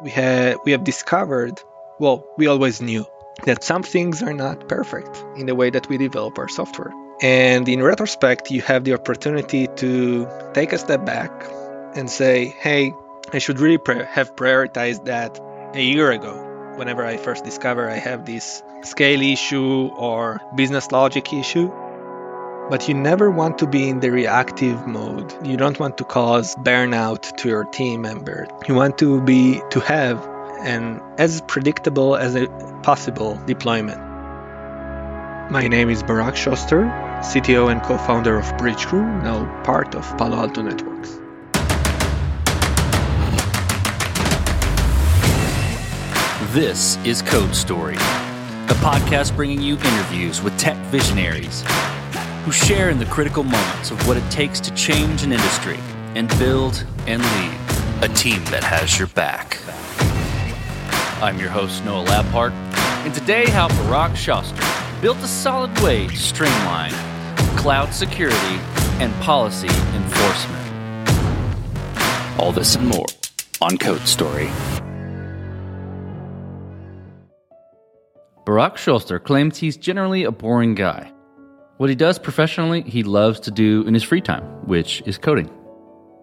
we have we have discovered, well, we always knew that some things are not perfect in the way that we develop our software. And in retrospect, you have the opportunity to take a step back and say, hey, I should really have prioritized that a year ago. Whenever I first discover I have this scale issue or business logic issue, but you never want to be in the reactive mode. You don't want to cause burnout to your team member. You want to be to have an as predictable as a possible deployment. My name is Barak Shuster, CTO and co-founder of Bridgecrew, now part of Palo Alto Networks. This is Code Story, a podcast bringing you interviews with tech visionaries who share in the critical moments of what it takes to change an industry and build and lead a team that has your back. I'm your host, Noah Labhart, and today how Barak Shuster built a solid way to streamline cloud security and policy enforcement. All this and more on Code Story. Barak Shuster claims he's generally a boring guy. What he does professionally, he loves to do in his free time, which is coding.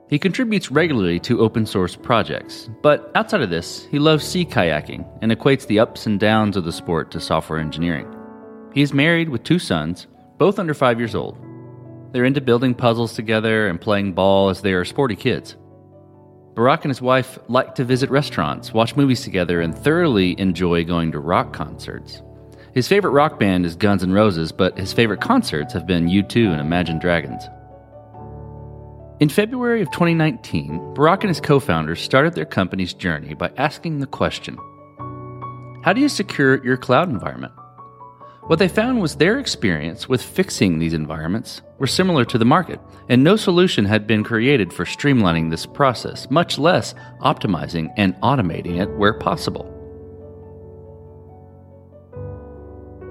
He contributes regularly to open source projects, but outside of this, he loves sea kayaking and equates the ups and downs of the sport to software engineering. He is married with two sons, both under five years old. They're into building puzzles together and playing ball as they are sporty kids. Barak and his wife like to visit restaurants, watch movies together, and thoroughly enjoy going to rock concerts. His favorite rock band is Guns N' Roses, but his favorite concerts have been U2 and Imagine Dragons. In February of 2019, Barak and his co founders started their company's journey by asking the question How do you secure your cloud environment? What they found was their experience with fixing these environments were similar to the market, and no solution had been created for streamlining this process, much less optimizing and automating it where possible.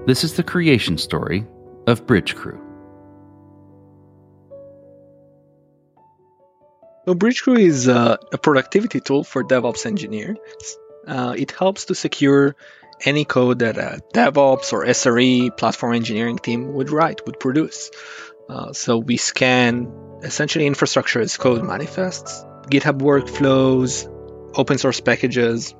This is the creation story of Bridgecrew. So Bridgecrew is uh, a productivity tool for DevOps engineers. Uh, it helps to secure any code that a DevOps or SRE platform engineering team would write, would produce. Uh, so we scan essentially infrastructure as code manifests, GitHub workflows, open source packages,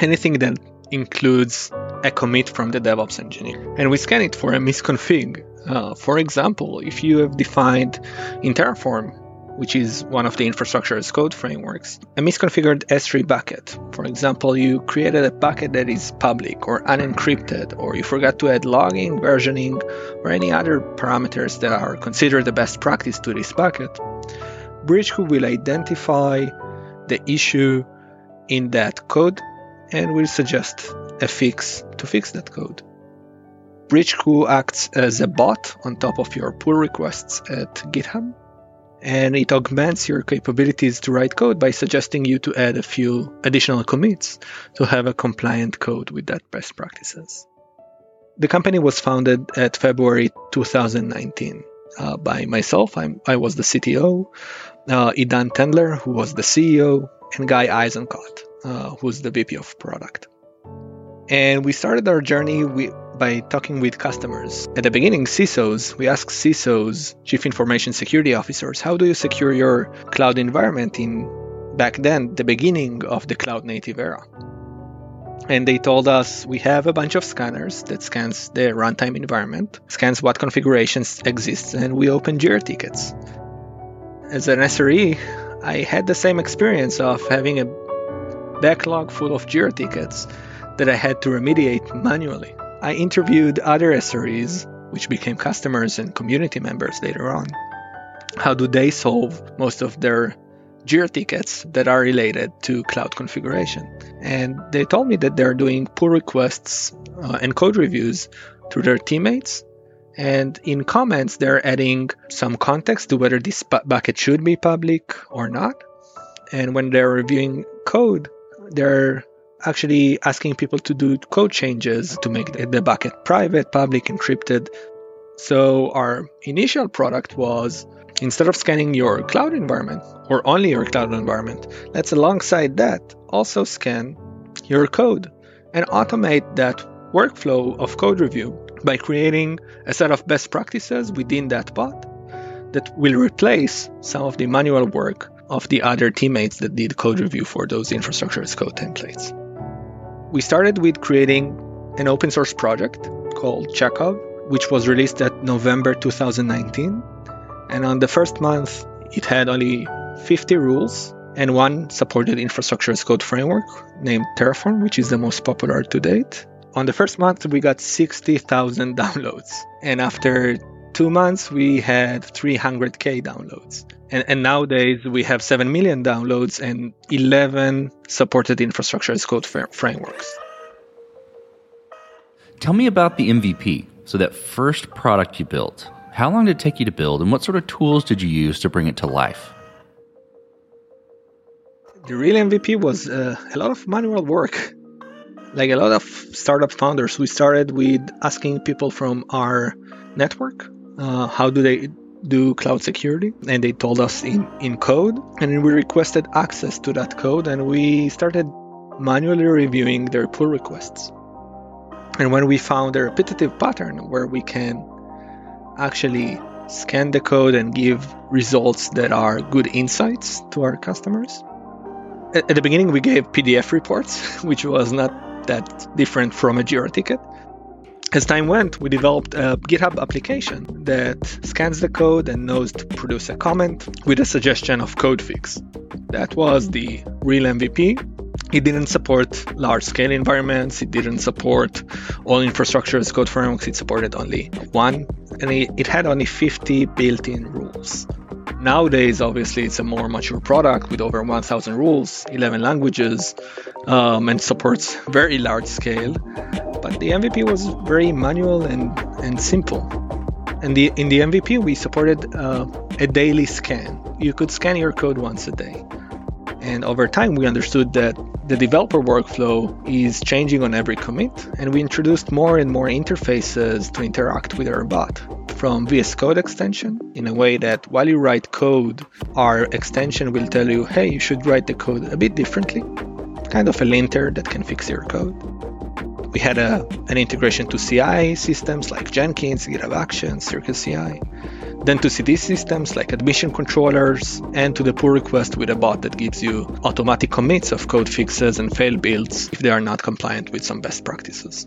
anything that includes a commit from the DevOps engineer. And we scan it for a misconfig. Uh, for example, if you have defined in Terraform, which is one of the infrastructure as code frameworks, a misconfigured S3 bucket. For example, you created a bucket that is public or unencrypted, or you forgot to add logging, versioning, or any other parameters that are considered the best practice to this bucket. Bridgecrew will identify the issue in that code and will suggest a fix to fix that code. Bridgecrew acts as a bot on top of your pull requests at GitHub, and it augments your capabilities to write code by suggesting you to add a few additional commits to have a compliant code with that best practices. The company was founded at February 2019 uh, by myself. I'm, i was the CTO, uh, Idan Tendler, who was the CEO, and Guy Eisenkot, uh, who's the VP of product. And we started our journey by talking with customers. At the beginning, CISOs, we asked CISOs, Chief Information Security Officers, how do you secure your cloud environment in back then, the beginning of the cloud native era? And they told us we have a bunch of scanners that scans the runtime environment, scans what configurations exist, and we open Jira tickets. As an SRE, I had the same experience of having a backlog full of Jira tickets that I had to remediate manually. I interviewed other SREs, which became customers and community members later on. How do they solve most of their Jira tickets that are related to cloud configuration? And they told me that they're doing pull requests uh, and code reviews to their teammates. And in comments, they're adding some context to whether this bucket should be public or not. And when they're reviewing code, they're actually asking people to do code changes to make the bucket private, public, encrypted. So our initial product was instead of scanning your cloud environment or only your cloud environment, let's alongside that also scan your code and automate that workflow of code review by creating a set of best practices within that bot that will replace some of the manual work of the other teammates that did code review for those infrastructure as code templates. We started with creating an open source project called Checkov, which was released at November 2019. And on the first month, it had only 50 rules and one supported infrastructure as code framework named Terraform, which is the most popular to date. On the first month, we got 60,000 downloads. And after two months, we had 300K downloads. And, and, nowadays, we have 7 million downloads and 11 supported infrastructure as code frameworks. Tell me about the MVP. So, that first product you built, how long did it take you to build, and what sort of tools did you use to bring it to life? The real MVP was uh, a lot of manual work. Like a lot of startup founders, we started with asking people from our network uh, how do they do cloud security? And they told us in, in code and we requested access to that code and we started manually reviewing their pull requests. And when we found a repetitive pattern where we can actually scan the code and give results that are good insights to our customers at the beginning we gave pdf reports which was not that different from a jira ticket as time went, we developed a GitHub application that scans the code and knows to produce a comment with a suggestion of code fix. That was the real MVP. It didn't support large scale environments, it didn't support all infrastructure as code frameworks, it supported only one, and it had only 50 built in rules. Nowadays, obviously, it's a more mature product with over 1,000 rules, 11 languages, um, and supports very large scale. But the MVP was very manual and, and simple. And the, in the MVP, we supported uh, a daily scan. You could scan your code once a day. And over time, we understood that the developer workflow is changing on every commit, and we introduced more and more interfaces to interact with our bot. From VS Code extension, in a way that while you write code, our extension will tell you, hey, you should write the code a bit differently, kind of a linter that can fix your code. We had a, an integration to CI systems like Jenkins, GitHub Actions, CircleCI, then to CD systems like admission controllers, and to the pull request with a bot that gives you automatic commits of code fixes and fail builds if they are not compliant with some best practices.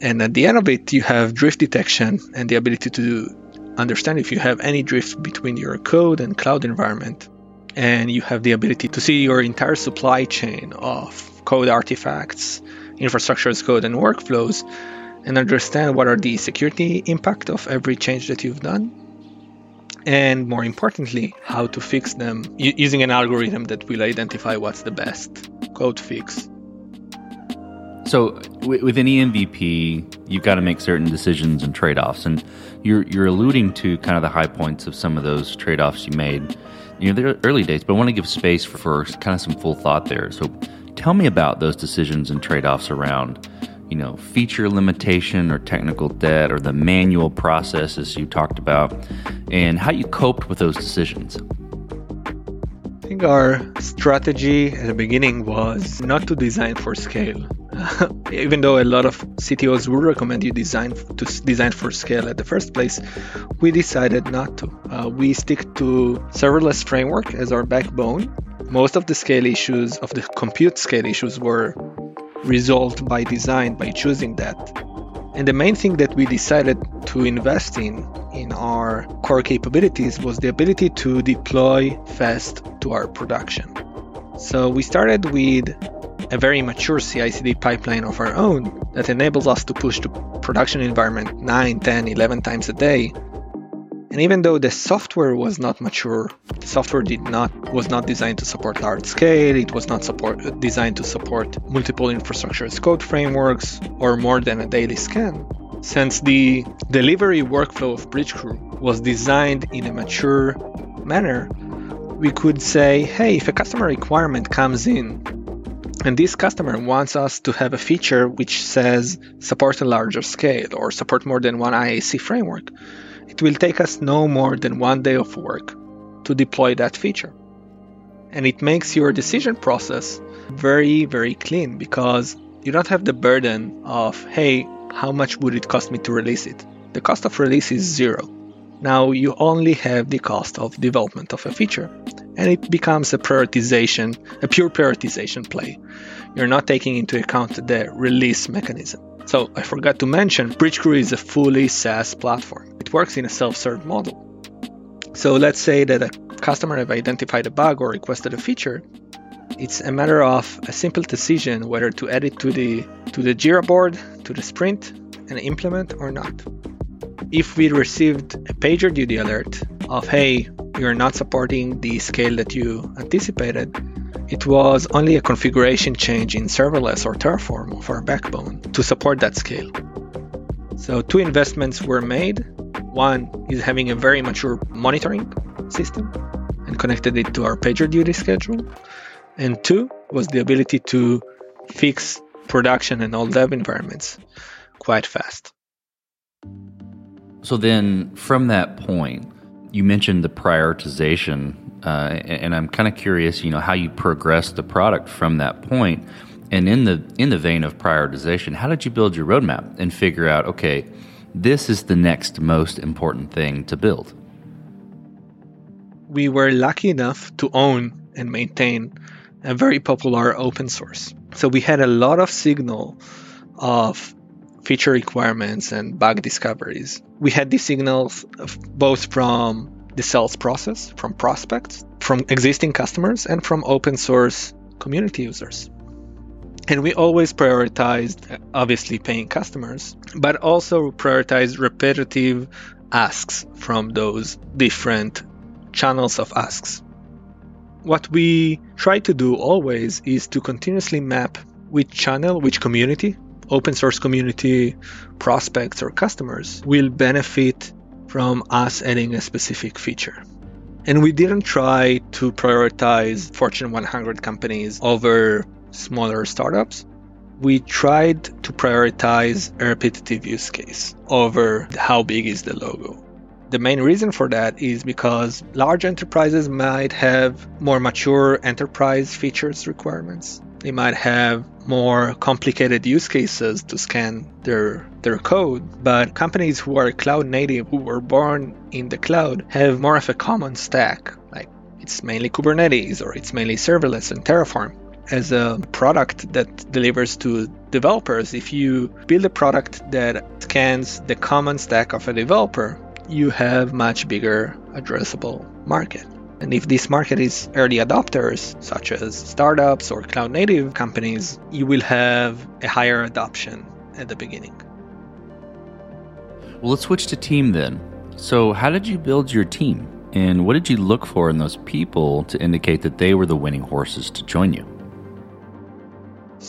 And at the end of it, you have drift detection and the ability to understand if you have any drift between your code and cloud environment. And you have the ability to see your entire supply chain of code artifacts infrastructure as code and workflows and understand what are the security impact of every change that you've done and more importantly how to fix them using an algorithm that will identify what's the best code fix so with any MVP, you've got to make certain decisions and trade-offs, and you're you're alluding to kind of the high points of some of those trade-offs you made. You know, they're early days, but I want to give space for, for kind of some full thought there. So, Tell me about those decisions and trade offs around, you know, feature limitation or technical debt or the manual processes you talked about and how you coped with those decisions. Think our strategy at the beginning was not to design for scale. Even though a lot of CTOs would recommend you design to design for scale at the first place, we decided not to. Uh, we stick to serverless framework as our backbone, most of the scale issues, of the compute scale issues, were resolved by design, by choosing that. And the main thing that we decided to invest in in our core capabilities was the ability to deploy fast to our production. So we started with a very mature CI/CD pipeline of our own that enables us to push to production environment 9, 10, 11 times a day and even though the software was not mature, the software did not was not designed to support large scale, it was not support uh, designed to support multiple infrastructure as code frameworks or more than a daily scan. Since the delivery workflow of Bridgecrew was designed in a mature manner, we could say, hey, if a customer requirement comes in and this customer wants us to have a feature which says support a larger scale or support more than one IAC framework, it will take us no more than one day of work to deploy that feature. And it makes your decision process very, very clean because you don't have the burden of, hey, how much would it cost me to release it? The cost of release is zero. Now you only have the cost of development of a feature, and it becomes a prioritization, a pure prioritization play. You're not taking into account the release mechanism. So I forgot to mention, Bridgecrew is a fully SaaS platform. It works in a self-serve model. So let's say that a customer have identified a bug or requested a feature. It's a matter of a simple decision whether to add it to the to the Jira board, to the sprint, and implement or not. If we received a PagerDuty alert of hey, you're not supporting the scale that you anticipated, it was only a configuration change in serverless or Terraform of our backbone to support that scale. So two investments were made. One is having a very mature monitoring system and connected it to our PagerDuty schedule. And two was the ability to fix production and all dev environments quite fast. So then, from that point, you mentioned the prioritization, uh, and I'm kind of curious, you know, how you progress the product from that point. And in the in the vein of prioritization, how did you build your roadmap and figure out, okay, this is the next most important thing to build? We were lucky enough to own and maintain a very popular open source. So we had a lot of signal of feature requirements and bug discoveries. We had these signals both from the sales process, from prospects, from existing customers, and from open source community users. And we always prioritized, obviously, paying customers, but also prioritized repetitive asks from those different channels of asks. What we try to do always is to continuously map which channel, which community open source community prospects or customers will benefit from us adding a specific feature. And we didn't try to prioritize Fortune 100 companies over smaller startups. We tried to prioritize a repetitive use case over how big is the logo. The main reason for that is because large enterprises might have more mature enterprise features requirements. They might have more complicated use cases to scan their their code, but companies who are cloud native, who were born in the cloud, have more of a common stack. Like it's mainly Kubernetes or it's mainly serverless and Terraform. As a product that delivers to developers, if you build a product that scans the common stack of a developer, you have much bigger addressable market. And if this market is early adopters, such as startups or cloud native companies, you will have a higher adoption at the beginning. Well, let's switch to team then. So, how did you build your team? And what did you look for in those people to indicate that they were the winning horses to join you?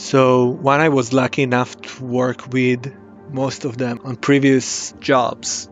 So, when I was lucky enough to work with most of them on previous jobs,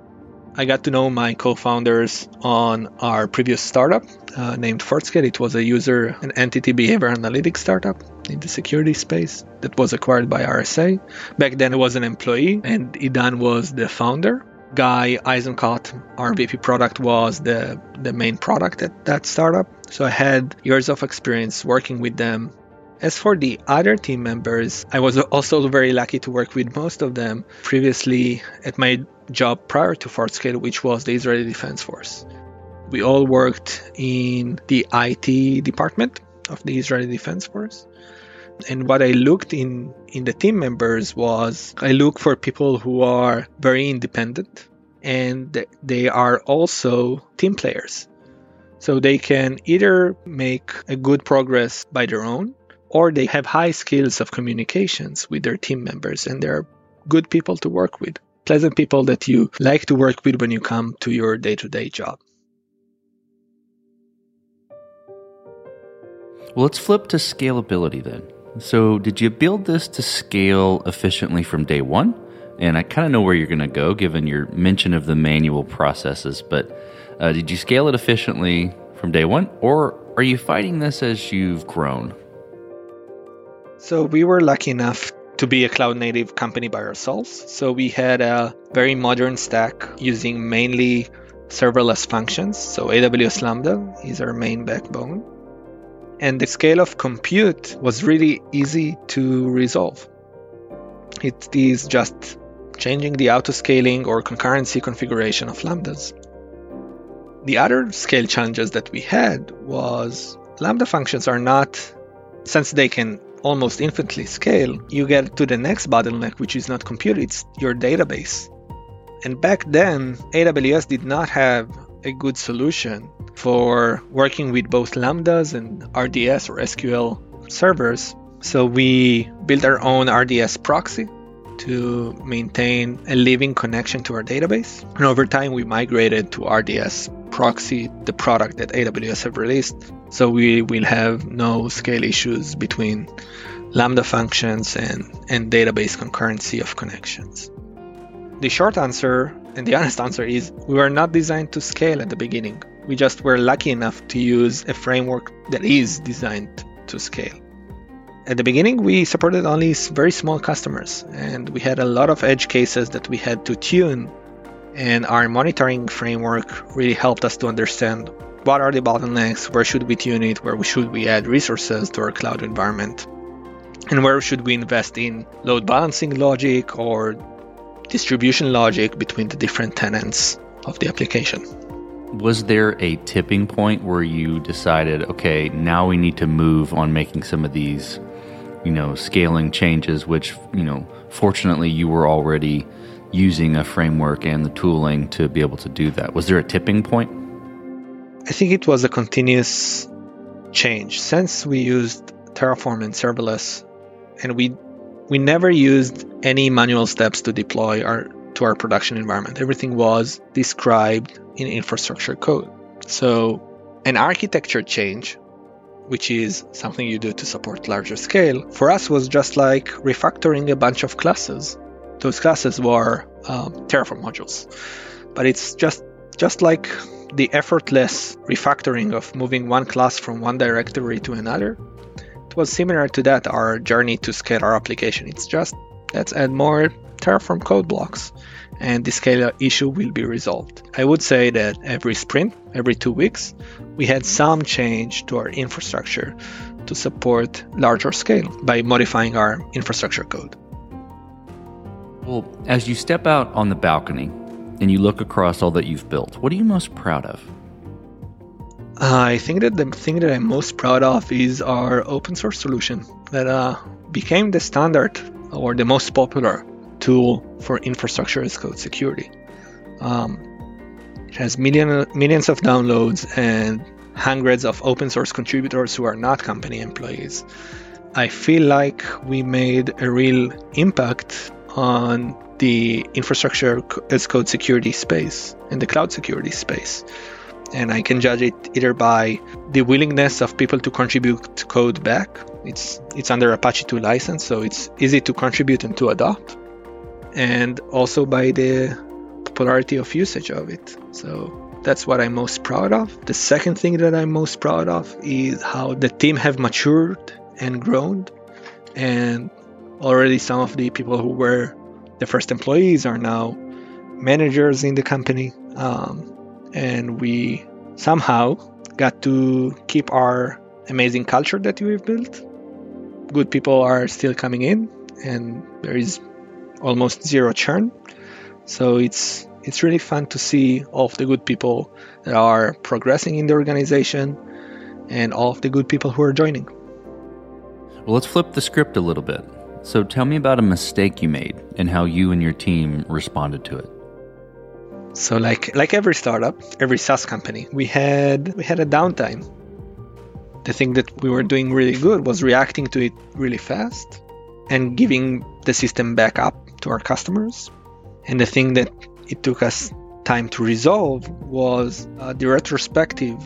I got to know my co-founders on our previous startup uh, named Fortscale. It was a user and entity behavior analytics startup in the security space that was acquired by RSA. Back then, I was an employee, and Idan was the founder. Guy Eisenkot, our VP product, was the, the main product at that startup. So I had years of experience working with them as for the other team members, I was also very lucky to work with most of them previously at my job prior to Fortscale, which was the Israeli Defense Force. We all worked in the IT department of the Israeli Defense Force. And what I looked in in the team members was I look for people who are very independent and they are also team players. So they can either make a good progress by their own or they have high skills of communications with their team members and they're good people to work with, pleasant people that you like to work with when you come to your day to day job. Well, let's flip to scalability then. So, did you build this to scale efficiently from day one? And I kind of know where you're going to go given your mention of the manual processes, but uh, did you scale it efficiently from day one? Or are you fighting this as you've grown? So we were lucky enough to be a cloud native company by ourselves. So we had a very modern stack using mainly serverless functions. So AWS Lambda is our main backbone. And the scale of compute was really easy to resolve. It is just changing the autoscaling or concurrency configuration of lambdas. The other scale challenges that we had was lambda functions are not, since they can almost infinitely scale, you get to the next bottleneck, which is not compute, it's your database. And back then, AWS did not have a good solution for working with both lambdas and RDS or SQL servers. So we built our own RDS proxy to maintain a living connection to our database. And over time, we migrated to RDS proxy, the product that AWS have released. So we will have no scale issues between Lambda functions and, and database concurrency of connections. The short answer and the honest answer is we were not designed to scale at the beginning. We just were lucky enough to use a framework that is designed to scale. At the beginning, we supported only very small customers, and we had a lot of edge cases that we had to tune. And our monitoring framework really helped us to understand what are the bottlenecks, where should we tune it, where should we add resources to our cloud environment, and where should we invest in load balancing logic or distribution logic between the different tenants of the application. Was there a tipping point where you decided, okay, now we need to move on making some of these, you know, scaling changes, which, you know, fortunately you were already using a framework and the tooling to be able to do that. Was there a tipping point? I think it was a continuous change. Since we used Terraform and serverless, and we we never used any manual steps to deploy our to our production environment. Everything was described in infrastructure code. So an architecture change, which is something you do to support larger scale, for us was just like refactoring a bunch of classes. Those classes were um, Terraform modules, but it's just just like the effortless refactoring of moving one class from one directory to another it was similar to that, our journey to scale our application. It's just let's add more Terraform code blocks and the scale issue will be resolved. I would say that every sprint, every two weeks, we had some change to our infrastructure to support larger scale by modifying our infrastructure code. Well, as you step out on the balcony and you look across all that you've built, what are you most proud of? I think that the thing that I'm most proud of is our open source solution that uh, became the standard or the most popular tool for infrastructure as code security. Um, it has million, millions of downloads and hundreds of open source contributors who are not company employees. I feel like we made a real impact on the infrastructure as code security space and the cloud security space and I can judge it either by the willingness of people to contribute code back. It's it's under Apache 2 license, so it's easy to contribute and to adopt, and also by the popularity of usage of it. So that's what I'm most proud of. The second thing that I'm most proud of is how the team have matured and grown, and already some of the people who were the first employees are now managers in the company. Um, and we somehow got to keep our amazing culture that we've built. Good people are still coming in, and there is almost zero churn. So it's it's really fun to see all of the good people that are progressing in the organization and all of the good people who are joining. Well, let's flip the script a little bit. So tell me about a mistake you made and how you and your team responded to it. So like like every startup, every SaaS company, we had we had a downtime. The thing that we were doing really good was reacting to it really fast and giving the system back up to our customers. And the thing that it took us time to resolve was uh, the retrospective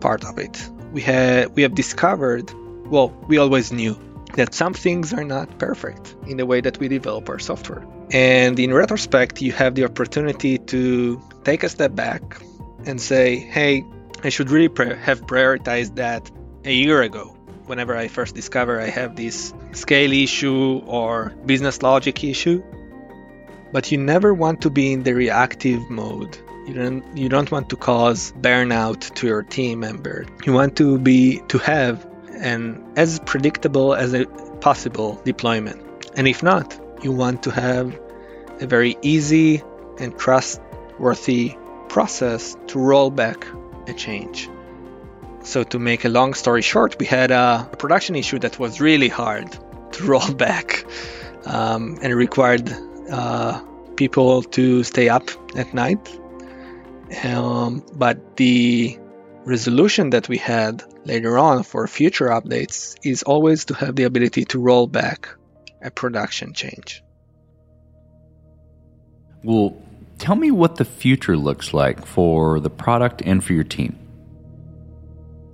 part of it. We had we have discovered, well, we always knew that some things are not perfect in the way that we develop our software. And in retrospect, you have the opportunity to take a step back and say, hey, I should really have prioritized that a year ago. Whenever I first discover I have this scale issue or business logic issue, but you never want to be in the reactive mode. You don't you don't want to cause burnout to your team member. You want to be to have and as predictable as a possible deployment. And if not, you want to have a very easy and trustworthy process to roll back a change. So, to make a long story short, we had a production issue that was really hard to roll back um, and required uh, people to stay up at night. Um, but the resolution that we had later on for future updates is always to have the ability to roll back a production change. Well, tell me what the future looks like for the product and for your team.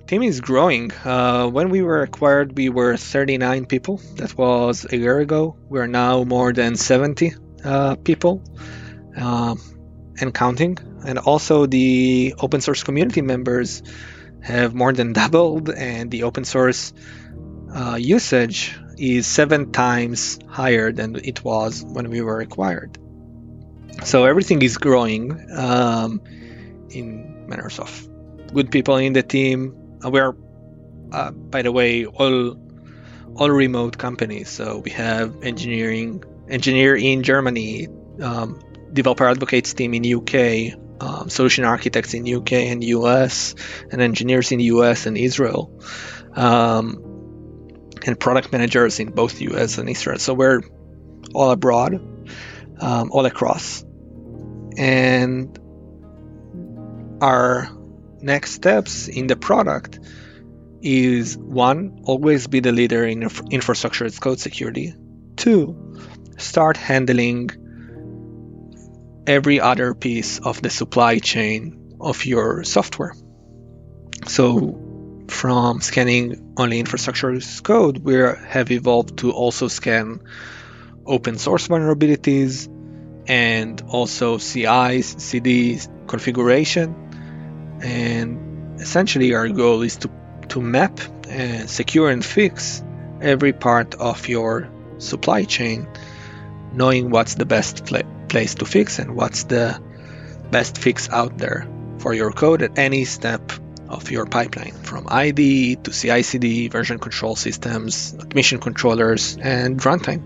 Team is growing. Uh, when we were acquired, we were 39 people. That was a year ago. We are now more than 70 uh, people uh, and counting. And also, the open source community members have more than doubled, and the open source uh, usage is seven times higher than it was when we were acquired. So everything is growing um, in manners of good people in the team. Uh, we're, uh, by the way, all all remote companies. So we have engineering engineer in Germany, um, developer advocates team in UK, um, solution architects in UK and US, and engineers in US and Israel, um, and product managers in both US and Israel. So we're all abroad, um, all across, and our next steps in the product is one, always be the leader in infrastructure as code security. Two, start handling every other piece of the supply chain of your software. So, from scanning only infrastructure code, we have evolved to also scan open source vulnerabilities and also CIs, CDs, configuration. And essentially, our goal is to, to map and secure and fix every part of your supply chain, knowing what's the best place to fix and what's the best fix out there for your code at any step of your pipeline from ID to CI CD, version control systems, admission controllers, and runtime.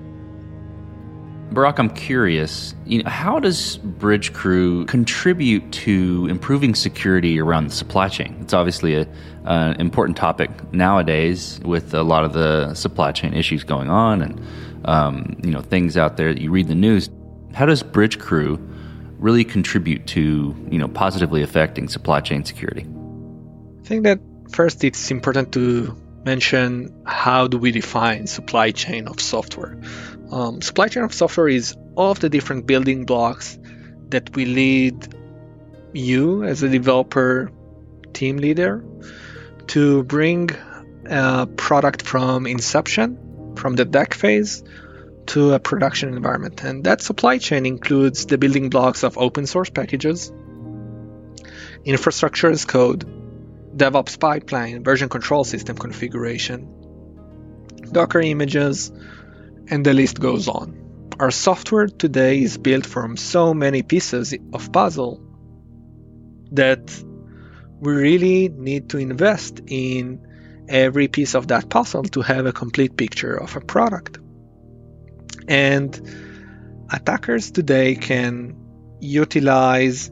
Barak, I'm curious, you know, how does Bridgecrew contribute to improving security around the supply chain? It's obviously an uh, important topic nowadays with a lot of the supply chain issues going on and um, you know things out there that you read the news. How does Bridgecrew really contribute to you know positively affecting supply chain security? I think that first it's important to mention how do we define supply chain of software. Um, supply chain of software is all of the different building blocks that we lead you as a developer team leader to bring a product from inception, from the deck phase, to a production environment. And that supply chain includes the building blocks of open source packages, infrastructure as code, DevOps pipeline, version control system configuration, Docker images, and the list goes on. Our software today is built from so many pieces of puzzle that we really need to invest in every piece of that puzzle to have a complete picture of a product. And attackers today can utilize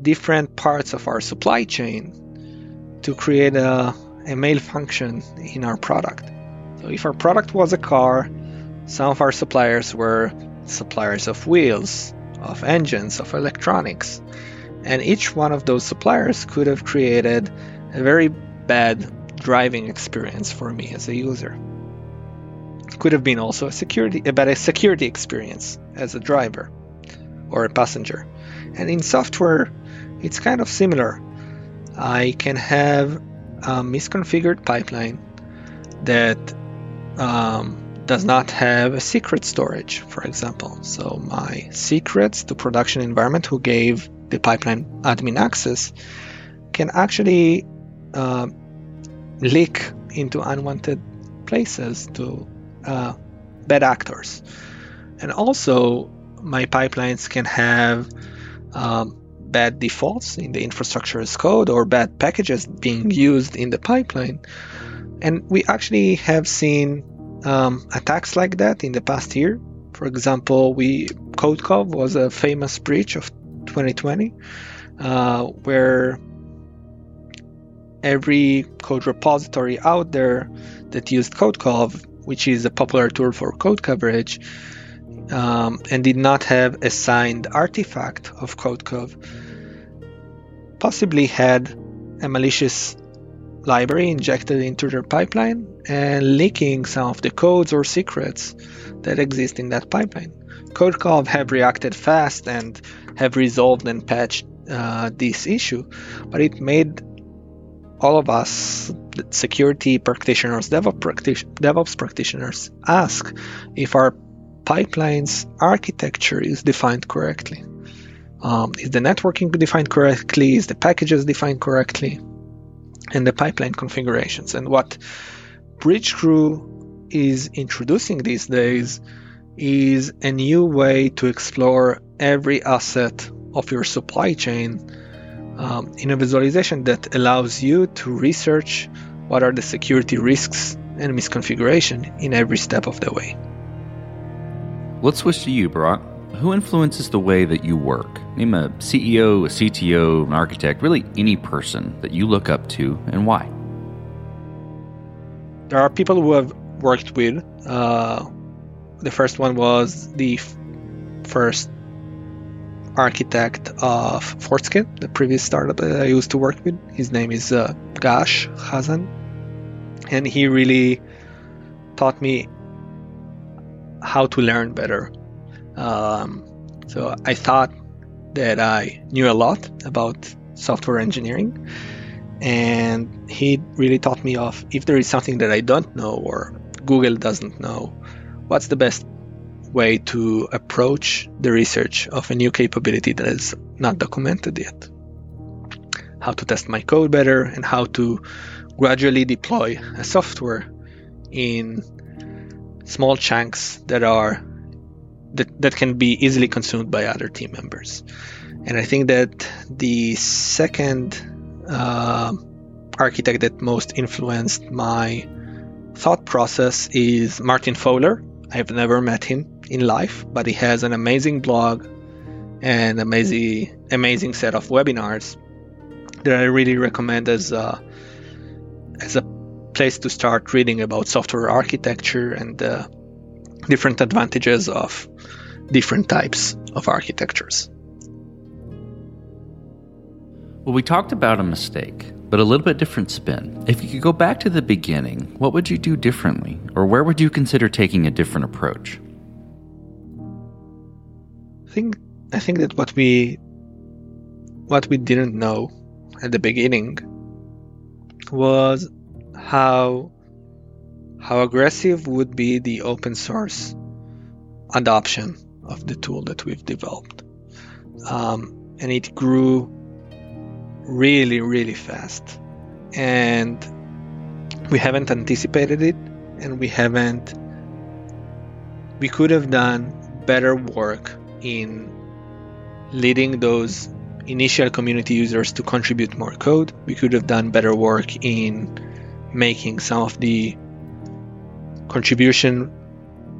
different parts of our supply chain to create a, a malfunction in our product. So if our product was a car, some of our suppliers were suppliers of wheels, of engines, of electronics. And each one of those suppliers could have created a very bad driving experience for me as a user. Could have been also a security a security experience as a driver or a passenger. And in software, it's kind of similar. I can have a misconfigured pipeline that um, does not have a secret storage, for example. So my secrets to production environment who gave the pipeline admin access can actually uh, leak into unwanted places to uh, bad actors. And also, my pipelines can have um, bad defaults in the infrastructure as code or bad packages being used in the pipeline And we actually have seen um, attacks like that in the past year. For example, we CodeCov was a famous breach of 2020, uh, where every code repository out there that used CodeCov, which is a popular tool for code coverage, um, and did not have a signed artifact of CodeCov, possibly had a malicious library injected into their pipeline and leaking some of the codes or secrets that exist in that pipeline. CodeCov have reacted fast and have resolved and patched uh, this issue, but it made all of us, security practitioners, DevOps, practi- DevOps practitioners, ask if our pipeline's architecture is defined correctly. Um, is the networking defined correctly? Is the packages defined correctly? And the pipeline configurations. And what Bridgecrew is introducing these days is a new way to explore every asset of your supply chain um, in a visualization that allows you to research what are the security risks and misconfiguration in every step of the way. Let's switch to you, Barak. Who influences the way that you work? Name a CEO, a CTO, an architect, really any person that you look up to and why. There are people who have worked with. Uh, the first one was the f- first architect of Fortscale, the previous startup that I used to work with. His name is uh, Gash Hazan, and he really taught me how to learn better. Um, so I thought that I knew a lot about software engineering, and he really taught me of if there is something that I don't know or Google doesn't know, what's the best way to approach the research of a new capability that is not documented yet. How to test my code better and how to gradually deploy a software in small chunks that are that, that can be easily consumed by other team members. And I think that the second uh, architect that most influenced my thought process is Martin Fowler. I have never met him in life, but he has an amazing blog and amazing amazing set of webinars that I really recommend as a, as a place to start reading about software architecture and the different advantages of different types of architectures. Well, we talked about a mistake, but a little bit different spin. If you could go back to the beginning, what would you do differently? Or where would you consider taking a different approach? I think I think that what we what we didn't know at the beginning was how how aggressive would be the open source adoption of the tool that we've developed. Um, and it grew really, really fast. And we haven't anticipated it, and we haven't, we could have done better work in leading those initial community users to contribute more code. We could have done better work in making some of the contribution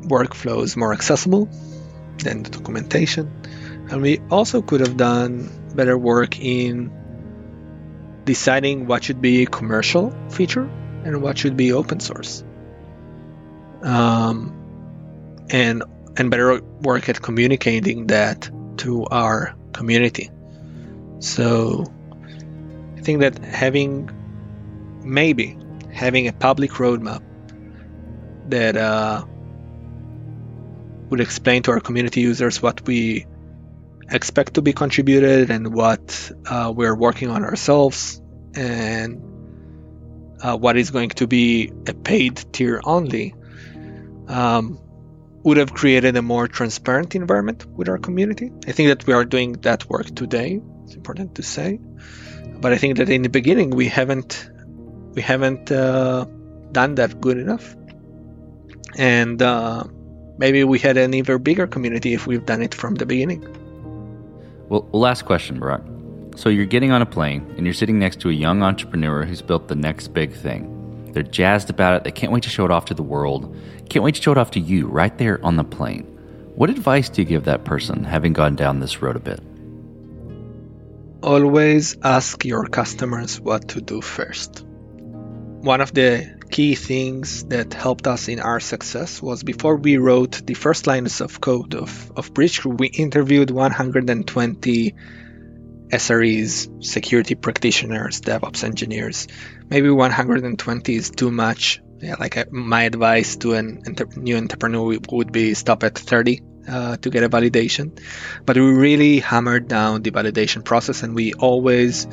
workflows more accessible than the documentation. And we also could have done better work in deciding what should be a commercial feature and what should be open source. Um, and and better work at communicating that to our community. So I think that having maybe having a public roadmap that uh, would explain to our community users what we expect to be contributed and what uh, we're working on ourselves and uh, what is going to be a paid tier only um, would have created a more transparent environment with our community. I think that we are doing that work today. It's important to say, but I think that in the beginning we haven't we haven't uh, done that good enough, and uh, maybe we had an even bigger community if we've done it from the beginning. Well, last question, Barak. So you're getting on a plane and you're sitting next to a young entrepreneur who's built the next big thing. They're jazzed about it. They can't wait to show it off to the world. Can't wait to show it off to you right there on the plane. What advice do you give that person having gone down this road a bit? Always ask your customers what to do first. One of the key things that helped us in our success was before we wrote the first lines of code of, of Bridgecrew, we interviewed 120 SREs, security practitioners, DevOps engineers. Maybe 120 is too much. Yeah, like uh, my advice to an enter- new entrepreneur would be stop at 30 uh, to get a validation. But we really hammered down the validation process, and we always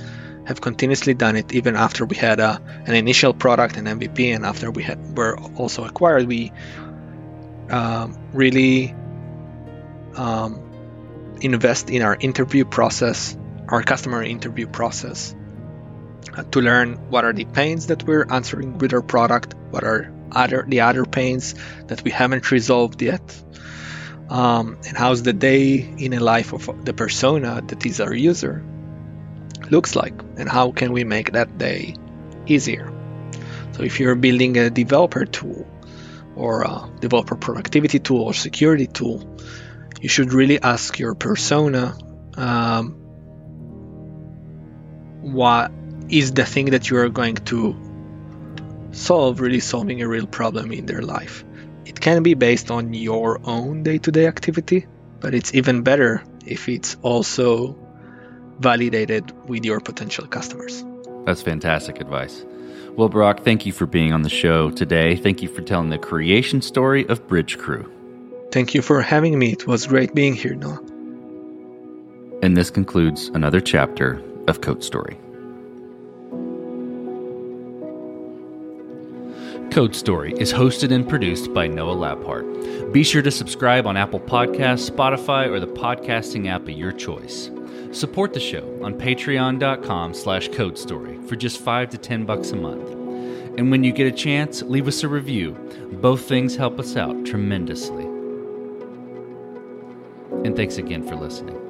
have continuously done it even after we had a, an initial product an mvp and after we had were also acquired we um, really um, invest in our interview process our customer interview process uh, to learn what are the pains that we're answering with our product what are other the other pains that we haven't resolved yet um, and how's the day in a life of the persona that is our user looks like and how can we make that day easier. So if you're building a developer tool or a developer productivity tool or security tool, you should really ask your persona um, what is the thing that you are going to solve, really solving a real problem in their life. It can be based on your own day to day activity, but it's even better if it's also validated with your potential customers. That's fantastic advice. Well, Barak, thank you for being on the show today. Thank you for telling the creation story of Bridgecrew. Thank you for having me. It was great being here, Noah. And this concludes another chapter of Code Story. Code Story is hosted and produced by Noah Labhart. Be sure to subscribe on Apple Podcasts, Spotify, or the podcasting app of your choice. Support the show on patreon.com slash code story for just 5 to 10 bucks a month. And when you get a chance, leave us a review. Both things help us out tremendously. And thanks again for listening.